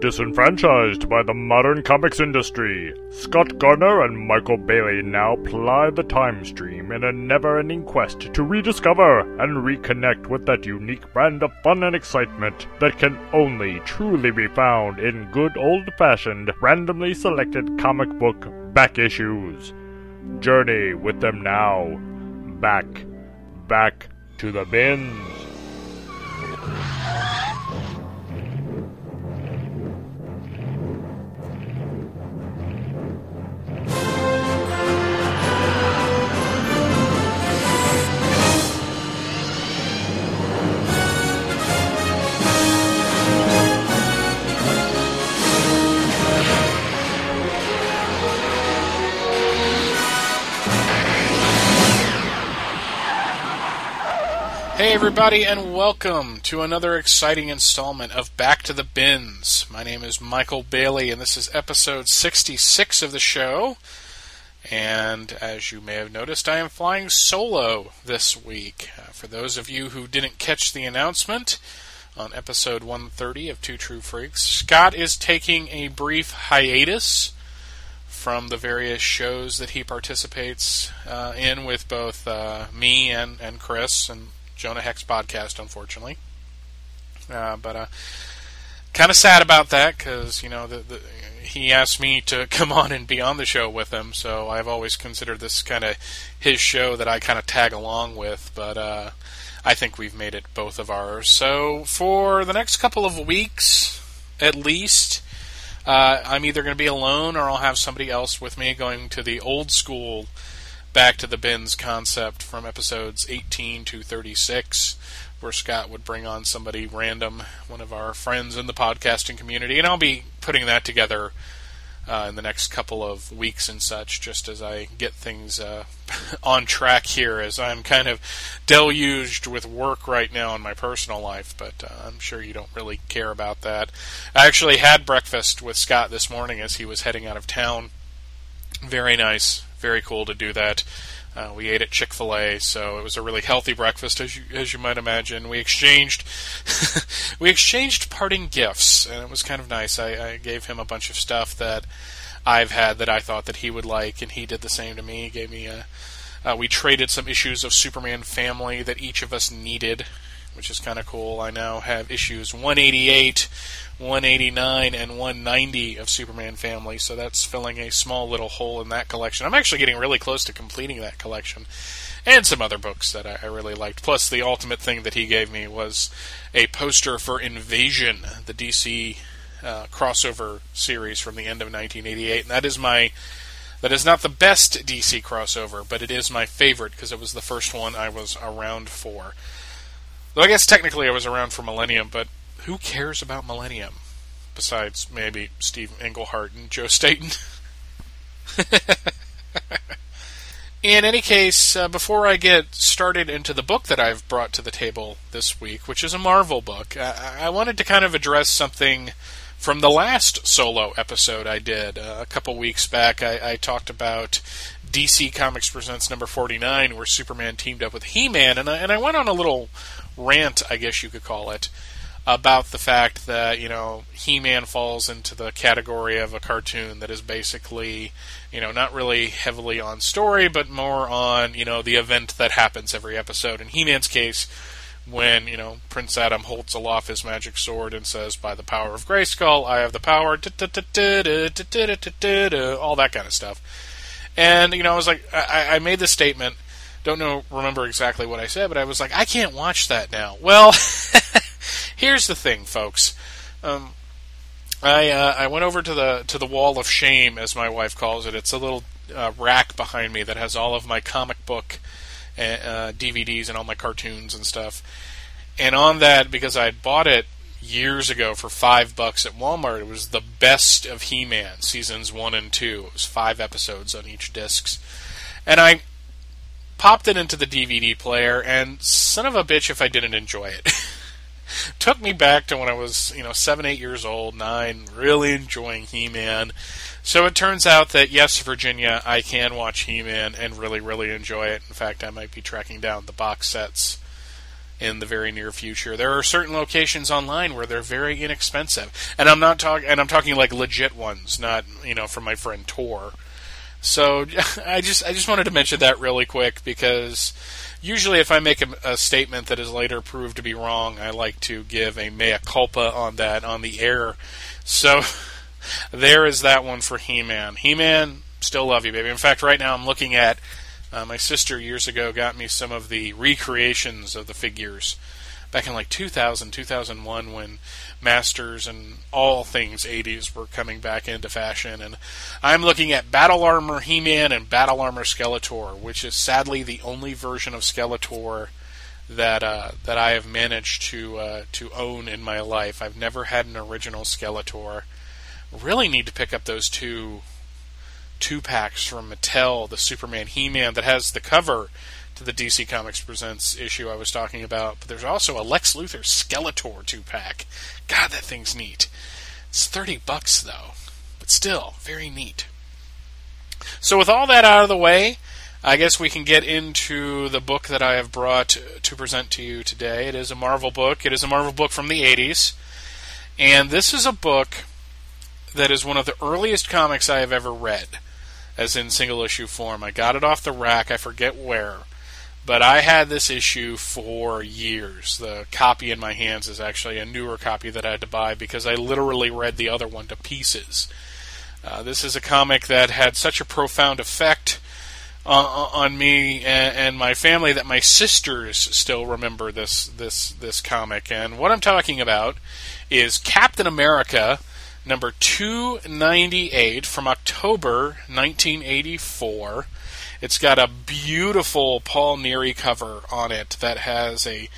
Disenfranchised by the modern comics industry, Scott Gardner and Michael Bailey now ply the time stream in a never ending quest to rediscover and reconnect with that unique brand of fun and excitement that can only truly be found in good old fashioned, randomly selected comic book back issues. Journey with them now. Back, back to the bins. Everybody, and welcome to another exciting installment of Back to the Bins. My name is Michael Bailey, and this is episode 66 of the show. And as you may have noticed, I am flying solo this week. Uh, for those of you who didn't catch the announcement, on episode 130 of Two True Freaks, Scott is taking a brief hiatus from the various shows that he participates uh, in with both uh, me and, and Chris and Jonah Hex podcast, unfortunately. Uh, but uh, kind of sad about that because you know the, the, he asked me to come on and be on the show with him, so I've always considered this kind of his show that I kind of tag along with. But uh, I think we've made it both of ours. So for the next couple of weeks, at least. Uh, I'm either going to be alone or I'll have somebody else with me going to the old school back to the bins concept from episodes 18 to 36, where Scott would bring on somebody random, one of our friends in the podcasting community, and I'll be putting that together uh, in the next couple of weeks and such, just as I get things uh, on track here, as I'm kind of deluged with work right now in my personal life, but uh, I'm sure you don't really care about that. I actually had breakfast with Scott this morning as he was heading out of town. Very nice, very cool to do that. Uh, we ate at Chick Fil A, so it was a really healthy breakfast, as you as you might imagine. We exchanged we exchanged parting gifts, and it was kind of nice. I, I, gave him a bunch of stuff that I've had that I thought that he would like, and he did the same to me. He gave me a. Uh, we traded some issues of Superman Family that each of us needed, which is kind of cool. I now have issues 188, 189 and 190 of Superman Family, so that's filling a small little hole in that collection. I'm actually getting really close to completing that collection, and some other books that I, I really liked. Plus, the ultimate thing that he gave me was a poster for Invasion, the DC uh, crossover series from the end of 1988, and that is my that is not the best DC crossover, but it is my favorite because it was the first one I was around for. Though I guess technically I was around for Millennium, but who cares about Millennium? Besides maybe Steve Englehart and Joe Staton. In any case, uh, before I get started into the book that I've brought to the table this week, which is a Marvel book, I, I wanted to kind of address something from the last solo episode I did uh, a couple weeks back. I, I, talked about DC Comics Presents number 49, where Superman teamed up with He Man, and I, and I went on a little rant, I guess you could call it, about the fact that you know He-Man falls into the category of a cartoon that is basically you know not really heavily on story, but more on you know the event that happens every episode. In He-Man's case, when you know Prince Adam holds aloft his magic sword and says, "By the power of Grayskull, I have the power," all that kind of stuff. And you know, I was like, I, I made this statement. Don't know, remember exactly what I said, but I was like, I can't watch that now. Well. Here's the thing, folks. Um, I uh, I went over to the to the wall of shame, as my wife calls it. It's a little uh, rack behind me that has all of my comic book uh, uh DVDs and all my cartoons and stuff. And on that, because I bought it years ago for five bucks at Walmart, it was the best of He-Man seasons one and two. It was five episodes on each discs, and I popped it into the DVD player. And son of a bitch, if I didn't enjoy it. took me back to when I was, you know, seven, eight years old, nine, really enjoying He Man. So it turns out that yes, Virginia, I can watch He Man and really, really enjoy it. In fact, I might be tracking down the box sets in the very near future. There are certain locations online where they're very inexpensive, and I'm not talking, and I'm talking like legit ones, not you know from my friend Tor. So I just I just wanted to mention that really quick because usually if I make a, a, statement that is later proved to be wrong, I like to give a mea culpa on that on the air. So there is that one for He-Man. He-Man, still love you, baby. In fact, right now I'm looking at uh, my sister years ago got me some of the recreations of the figures back in like 2000, 2001 when Masters and all things 80s were coming back into fashion. And I'm looking at Battle Armor He Man and Battle Armor Skeletor, which is sadly the only version of Skeletor that uh, that I have managed to uh, to own in my life. I've never had an original Skeletor. Really need to pick up those two two packs from Mattel, the Superman He Man that has the cover to the DC Comics Presents issue I was talking about. But there's also a Lex Luthor Skeletor two pack. God, that thing's neat. It's 30 bucks though, but still very neat. So with all that out of the way, I guess we can get into the book that I have brought to present to you today. It is a Marvel book. It is a Marvel book from the 80s. And this is a book that is one of the earliest comics I have ever read as in single issue form. I got it off the rack, I forget where. But I had this issue for years. The copy in my hands is actually a newer copy that I had to buy because I literally read the other one to pieces. Uh, this is a comic that had such a profound effect on, on me and, and, my family that my sisters still remember this this this comic. And what I'm talking about is Captain America number 298 from October 1984. It's got a beautiful Paul Neary cover on it that has a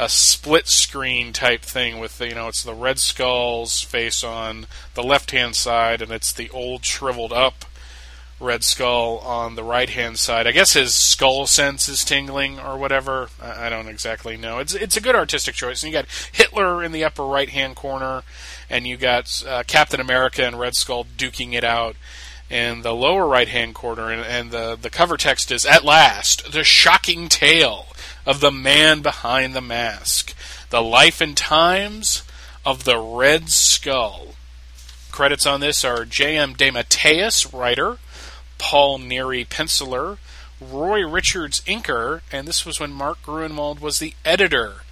a split screen type thing with you know it's the Red Skull's face on the left hand side and it's the old shriveled up Red Skull on the right hand side. I guess his skull sense is tingling or whatever. I don't exactly know. It's it's a good artistic choice. And you got Hitler in the upper right hand corner, and you got uh, Captain America and Red Skull duking it out in the lower right hand corner. And, and the the cover text is "At last, the shocking tale of the man behind the mask, the life and times of the Red Skull." Credits on this are J.M. DeMatteis, writer. Paul Neary penciler, Roy Richards inker, and this was when Mark Gruenwald was the editor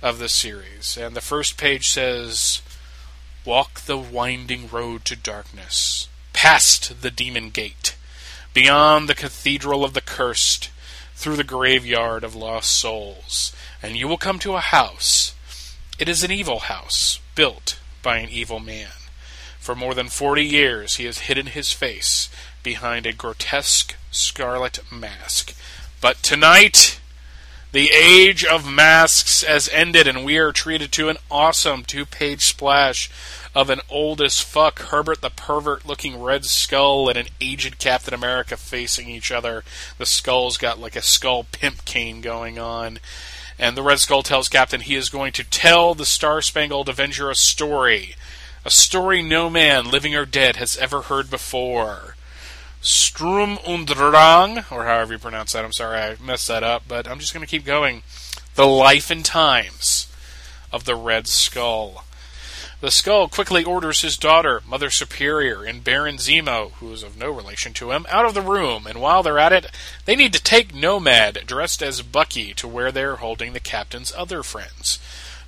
of the series. And the first page says, Walk the winding road to darkness, past the demon gate, beyond the cathedral of the cursed, through the graveyard of lost souls, and you will come to a house. It is an evil house, built by an evil man. For more than forty years he has hidden his face behind a grotesque scarlet mask. But tonight, the age of masks has ended, and we are treated to an awesome two page splash of an old as fuck Herbert the Pervert looking Red Skull and an aged Captain America facing each other. The skull's got like a skull pimp cane going on. And the Red Skull tells Captain he is going to tell the Star Spangled Avenger a story. A story no man, living or dead, has ever heard before. Sturm und Drang, or however you pronounce that. I'm sorry I messed that up, but I'm just going to keep going. The life and times of the Red Skull. The Skull quickly orders his daughter, Mother Superior, and Baron Zemo, who is of no relation to him, out of the room, and while they're at it, they need to take Nomad, dressed as Bucky, to where they're holding the captain's other friends.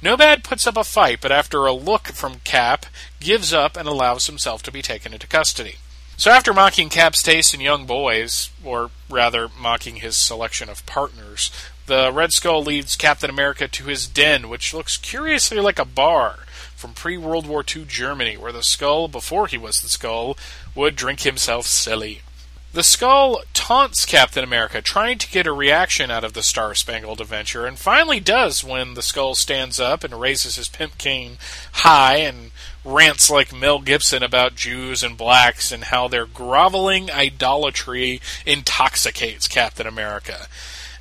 Nomad puts up a fight, but after a look from Cap, gives up and allows himself to be taken into custody. So after mocking Cap's taste in young boys, or rather mocking his selection of partners, the Red Skull leads Captain America to his den, which looks curiously like a bar from pre World War II Germany, where the Skull, before he was the Skull, would drink himself silly. The Skull taunts Captain America, trying to get a reaction out of the Star Spangled Adventure, and finally does when the Skull stands up and raises his pimp cane high and rants like Mel Gibson about Jews and blacks and how their groveling idolatry intoxicates Captain America.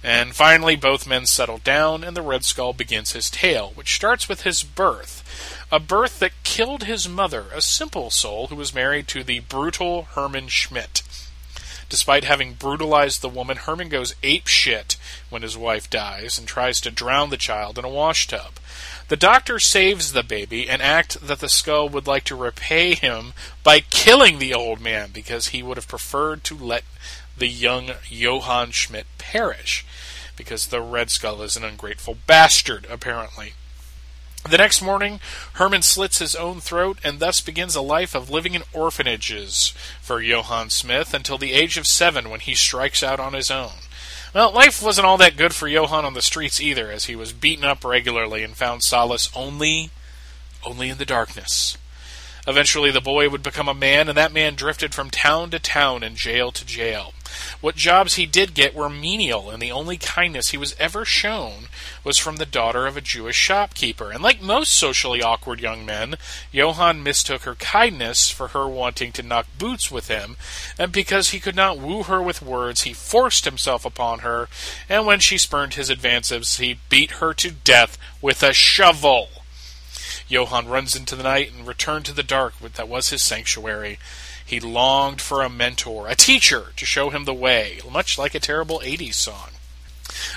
And finally, both men settle down, and the Red Skull begins his tale, which starts with his birth. A birth that killed his mother, a simple soul who was married to the brutal Herman Schmidt. Despite having brutalized the woman, Herman goes ape shit when his wife dies and tries to drown the child in a washtub. The doctor saves the baby and act that the skull would like to repay him by killing the old man because he would have preferred to let the young Johann Schmidt perish because the Red Skull is an ungrateful bastard, apparently. The next morning, Herman slits his own throat and thus begins a life of living in orphanages for Johann Schmidt until the age of seven when he strikes out on his own. Well, life wasn't all that good for Johann on the streets either, as he was beaten up regularly and found solace only, only in the darkness. Eventually, the boy would become a man, and that man drifted from town to town and jail to jail. What jobs he did get were menial, and the only kindness he was ever shown was from the daughter of a Jewish shopkeeper. And like most socially awkward young men, Johann mistook her kindness for her wanting to knock boots with him, and because he could not woo her with words, he forced himself upon her, and when she spurned his advances, he beat her to death with a shovel. Johann runs into the night and returned to the dark that was his sanctuary. He longed for a mentor, a teacher, to show him the way, much like a terrible 80s song.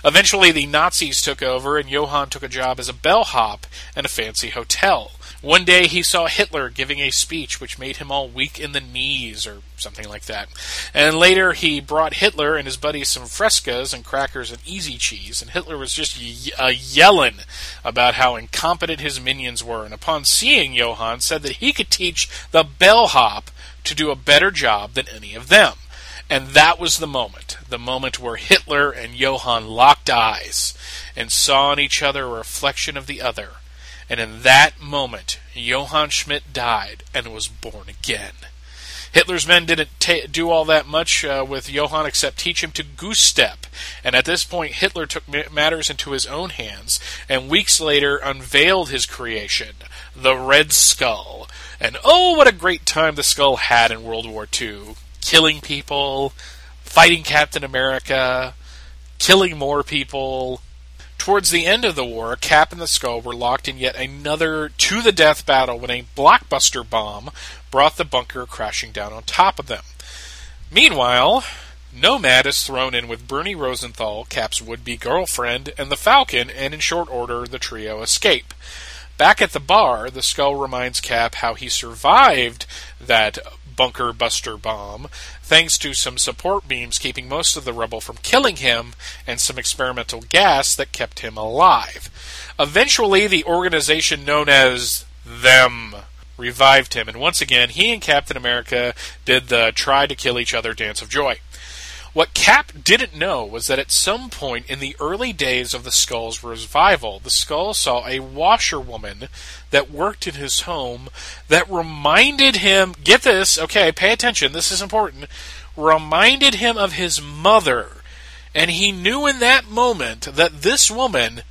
Eventually, the Nazis took over, and Johann took a job as a bellhop in a fancy hotel. One day he saw Hitler giving a speech which made him all weak in the knees, or something like that. And later he brought Hitler and his buddies some frescas and crackers and easy cheese, and Hitler was just ye- uh, yelling about how incompetent his minions were. And upon seeing Johann, said that he could teach the bellhop to do a better job than any of them. And that was the moment, the moment where Hitler and Johann locked eyes and saw in each other a reflection of the other and in that moment, Johann Schmidt died and was born again. Hitler's men didn't ta- do all that much uh, with Johann except teach him to goose step. And at this point, Hitler took matters into his own hands and weeks later unveiled his creation, the Red Skull. And oh, what a great time the Skull had in World War II! Killing people, fighting Captain America, killing more people, Towards the end of the war, Cap and the Skull were locked in yet another to the death battle when a blockbuster bomb brought the bunker crashing down on top of them. Meanwhile, Nomad is thrown in with Bernie Rosenthal, Cap's would be girlfriend, and the Falcon, and in short order, the trio escape. Back at the bar, the Skull reminds Cap how he survived that bunker buster bomb, thanks to some support beams keeping most of the rubble from killing him, and some experimental gas that kept him alive. Eventually, the organization known as Them revived him, and once again, he and Captain America did the try to kill each other dance of joy. What Cap didn't know was that at some point in the early days of the Skull's revival, the Skull saw a washerwoman that worked in his home that reminded him get this, okay, pay attention, this is important reminded him of his mother. And he knew in that moment that this woman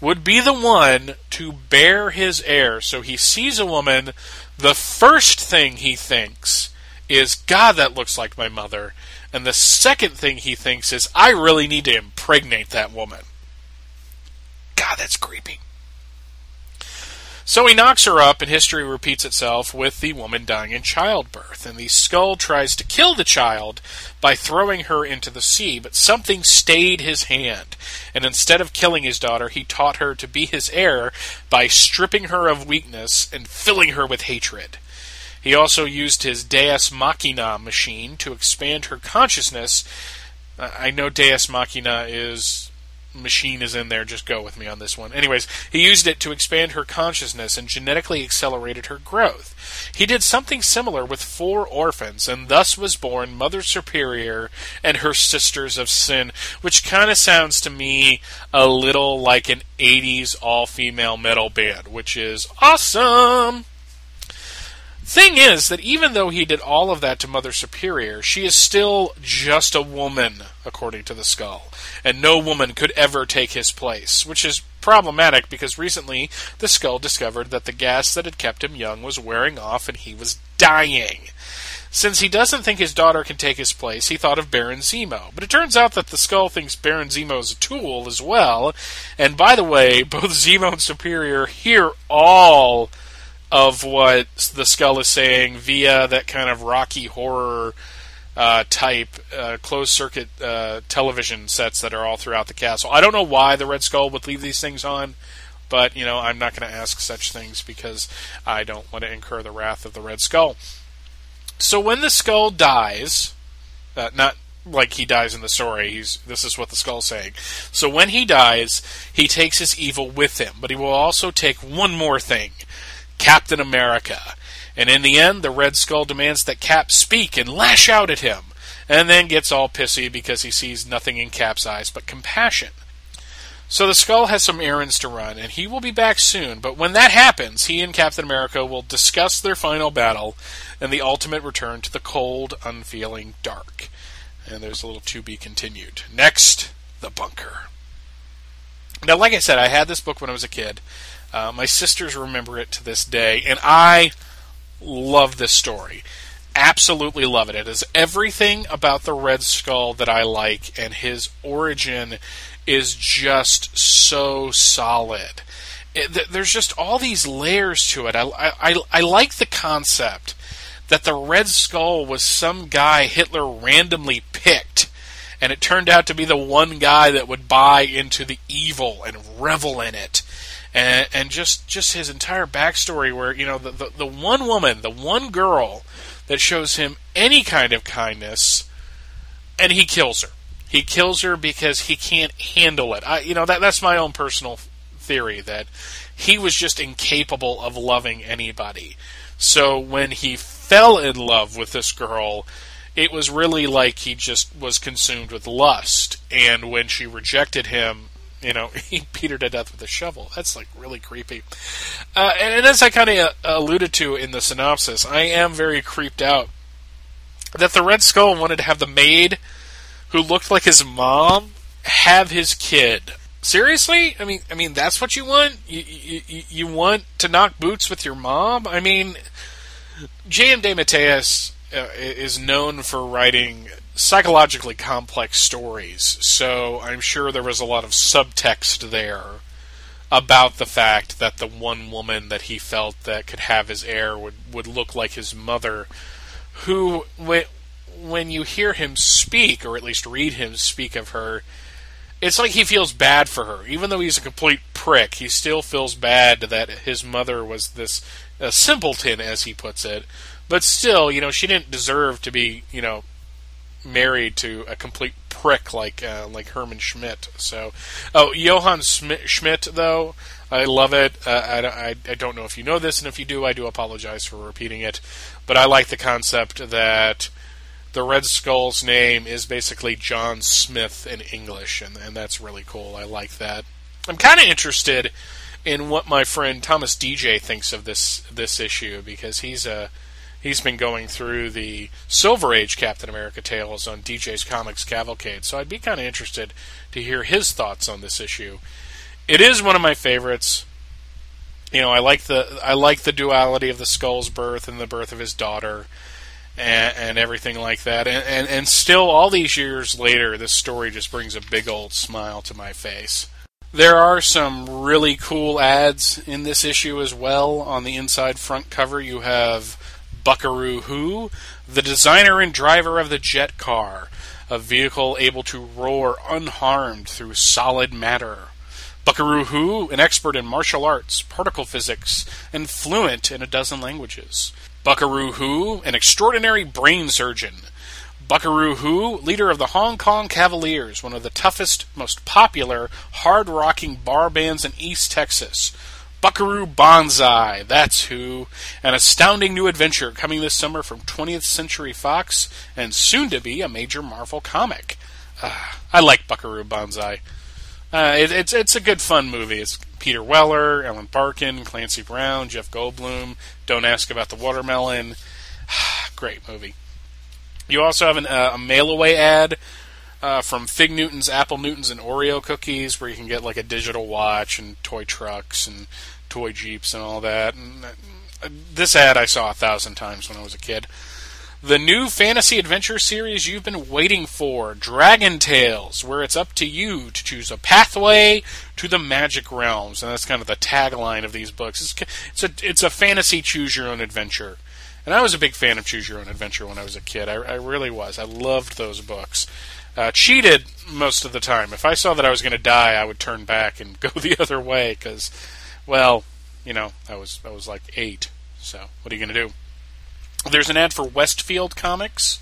would be the one to bear his heir. So he sees a woman, the first thing he thinks is, God, that looks like my mother. And the second thing he thinks is, I really need to impregnate that woman. God, that's creepy. So he knocks her up, and history repeats itself with the woman dying in childbirth. And the skull tries to kill the child by throwing her into the sea, but something stayed his hand. And instead of killing his daughter, he taught her to be his heir by stripping her of weakness and filling her with hatred. He also used his Deus Machina machine to expand her consciousness. I know Deus Machina is machine is in there, just go with me on this one. Anyways, he used it to expand her consciousness and genetically accelerated her growth. He did something similar with four orphans, and thus was born Mother Superior and her Sisters of Sin, which kind of sounds to me a little like an 80s all female metal band, which is awesome! Thing is that even though he did all of that to Mother Superior, she is still just a woman, according to the skull, and no woman could ever take his place, which is problematic because recently the skull discovered that the gas that had kept him young was wearing off and he was dying. Since he doesn't think his daughter can take his place, he thought of Baron Zemo. But it turns out that the Skull thinks Baron Zemo is a tool as well. And by the way, both Zemo and Superior hear all of what the skull is saying via that kind of rocky horror uh, type uh, closed circuit uh, television sets that are all throughout the castle. I don't know why the Red Skull would leave these things on, but you know I'm not going to ask such things because I don't want to incur the wrath of the Red Skull. So when the skull dies, uh, not like he dies in the story. He's this is what the skull's saying. So when he dies, he takes his evil with him, but he will also take one more thing, Captain America. And in the end, the Red Skull demands that Cap speak and lash out at him, and then gets all pissy because he sees nothing in Cap's eyes but compassion. So the Skull has some errands to run, and he will be back soon. But when that happens, he and Captain America will discuss their final battle and the ultimate return to the cold, unfeeling dark. And there's a little to be continued. Next, the bunker. Now, like I said, I had this book when I was a kid. Uh, my sisters remember it to this day, and I love this story. Absolutely love it. It is everything about the Red Skull that I like, and his origin is just so solid. It, there's just all these layers to it. I, I, I like the concept that the Red Skull was some guy Hitler randomly picked, and it turned out to be the one guy that would buy into the evil and revel in it and, and just just his entire backstory, where you know the, the the one woman, the one girl that shows him any kind of kindness, and he kills her. He kills her because he can't handle it. I, you know that that's my own personal theory that he was just incapable of loving anybody. So when he fell in love with this girl, it was really like he just was consumed with lust. And when she rejected him, you know, he beat her to death with a shovel. That's like really creepy. Uh, and, and, as I kind of uh, alluded to in the synopsis, I am very creeped out that the Red Skull wanted to have the maid who looked like his mom have his kid. Seriously? I mean, I mean that's what you want? You, you, you want to knock boots with your mom? I mean, J.M. DeMatteis uh, is known for writing psychologically complex stories, so I'm sure there was a lot of subtext there about the fact that the one woman that he felt that could have his heir would, would look like his mother, who, when, when you hear him speak, or at least read him speak of her, it's like he feels bad for her. Even though he's a complete prick, he still feels bad that his mother was this simpleton, as he puts it. But still, you know, she didn't deserve to be, you know, married to a complete prick like uh, like Herman Schmidt. So, oh, Johann Schmidt though, I love it. Uh, I, I, I don't know if you know this, and if you do, I do apologize for repeating it. But I like the concept that the Red Skull's name is basically John Smith in English, and, and that's really cool. I like that. I'm kind of interested in what my friend Thomas Deja thinks of this this issue because he's a he's been going through the Silver Age Captain America tales on DJ's Comics Cavalcade, so I'd be kind of interested to hear his thoughts on this issue. It is one of my favorites. You know, I like the I like the duality of the Skull's birth and the birth of his daughter. And, and everything like that, and, and and still, all these years later, this story just brings a big old smile to my face. There are some really cool ads in this issue as well. On the inside front cover, you have Buckaroo Who, the designer and driver of the jet car, a vehicle able to roar unharmed through solid matter. Buckaroo Who, an expert in martial arts, particle physics, and fluent in a dozen languages. Buckaroo Who, an extraordinary brain surgeon. Buckaroo Who, leader of the Hong Kong Cavaliers, one of the toughest, most popular, hard rocking bar bands in East Texas. Buckaroo Banzai, that's who. An astounding new adventure coming this summer from 20th Century Fox and soon to be a major Marvel comic. Uh, I like Buckaroo Banzai. Uh, it, it's it's a good fun movie. It's Peter Weller, Ellen Barkin, Clancy Brown, Jeff Goldblum. Don't ask about the watermelon. Great movie. You also have an, uh, a mail away ad uh, from Fig Newtons, Apple Newtons, and Oreo cookies, where you can get like a digital watch and toy trucks and toy jeeps and all that. And uh, this ad I saw a thousand times when I was a kid. The new fantasy adventure series you've been waiting for, Dragon Tales, where it's up to you to choose a pathway to the magic realms, and that's kind of the tagline of these books. It's, it's a it's a fantasy choose your own adventure And I was a big fan of Choose Your Own Adventure when I was a kid. I, I really was. I loved those books. Uh, cheated most of the time. If I saw that I was going to die, I would turn back and go the other way because, well, you know, I was I was like eight. So what are you going to do? There's an ad for Westfield Comics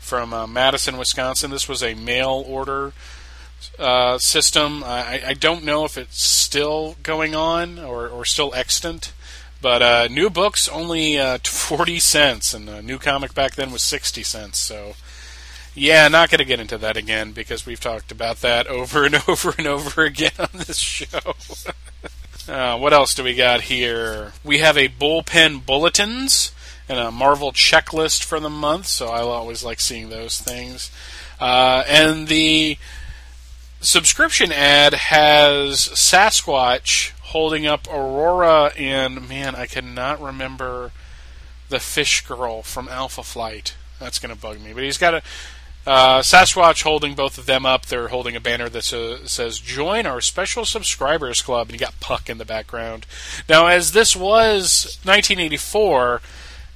from uh, Madison, Wisconsin. This was a mail order uh, system. I, I, don't know if it's still going on or, or still extant, but uh, new books only uh, 40 cents, and a new comic back then was 60 cents. So, yeah, not going to get into that again because we've talked about that over and over and over again on this show. Uh, what else do we got here? We have a bullpen bulletins and a Marvel checklist for the month, so I always like seeing those things. Uh, and the subscription ad has Sasquatch holding up Aurora and man, I cannot remember the fish girl from Alpha Flight. That's going to bug me. But he's got a uh, Sasquatch holding both of them up. They're holding a banner that says "Join our special subscribers club," and you got Puck in the background. Now, as this was 1984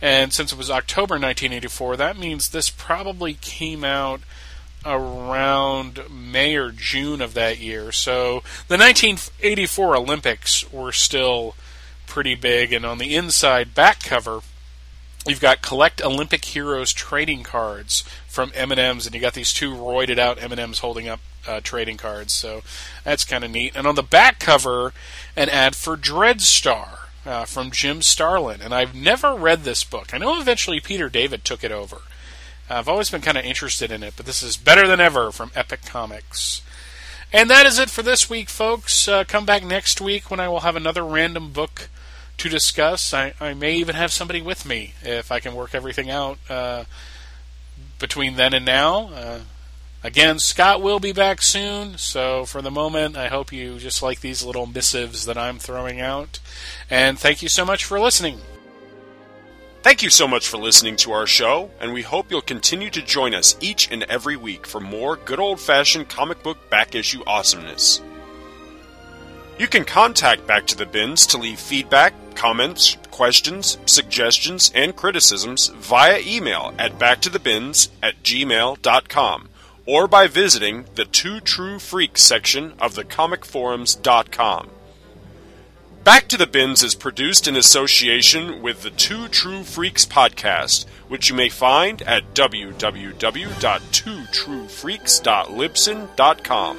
and since it was October 1984, that means this probably came out around May or June of that year. So the 1984 Olympics were still pretty big, and on the inside back cover, you've got collect Olympic heroes trading cards from M&M's, and you got these two roided out M&M's holding up uh, trading cards. So that's kind of neat. And on the back cover, an ad for Dreadstar uh, from Jim Starlin, and I've never read this book. I know eventually Peter David took it over. I've always been kind of interested in it, but this is better than ever from Epic Comics. And that is it for this week, folks. Uh, come back next week when I will have another random book to discuss. I, I may even have somebody with me if I can work everything out uh, between then and now. Uh, Again, Scott will be back soon, so for the moment, I hope you just like these little missives that I'm throwing out. And thank you so much for listening. Thank you so much for listening to our show, and we hope you'll continue to join us each and every week for more good old fashioned comic book back issue awesomeness. You can contact Back to the Bins to leave feedback, comments, questions, suggestions, and criticisms via email at backtothebins at gmail.com or by visiting the Two True Freaks section of thecomicforums.com. Back to the Bins is produced in association with the Two True Freaks podcast, which you may find at www.twotruefreaks.libsyn.com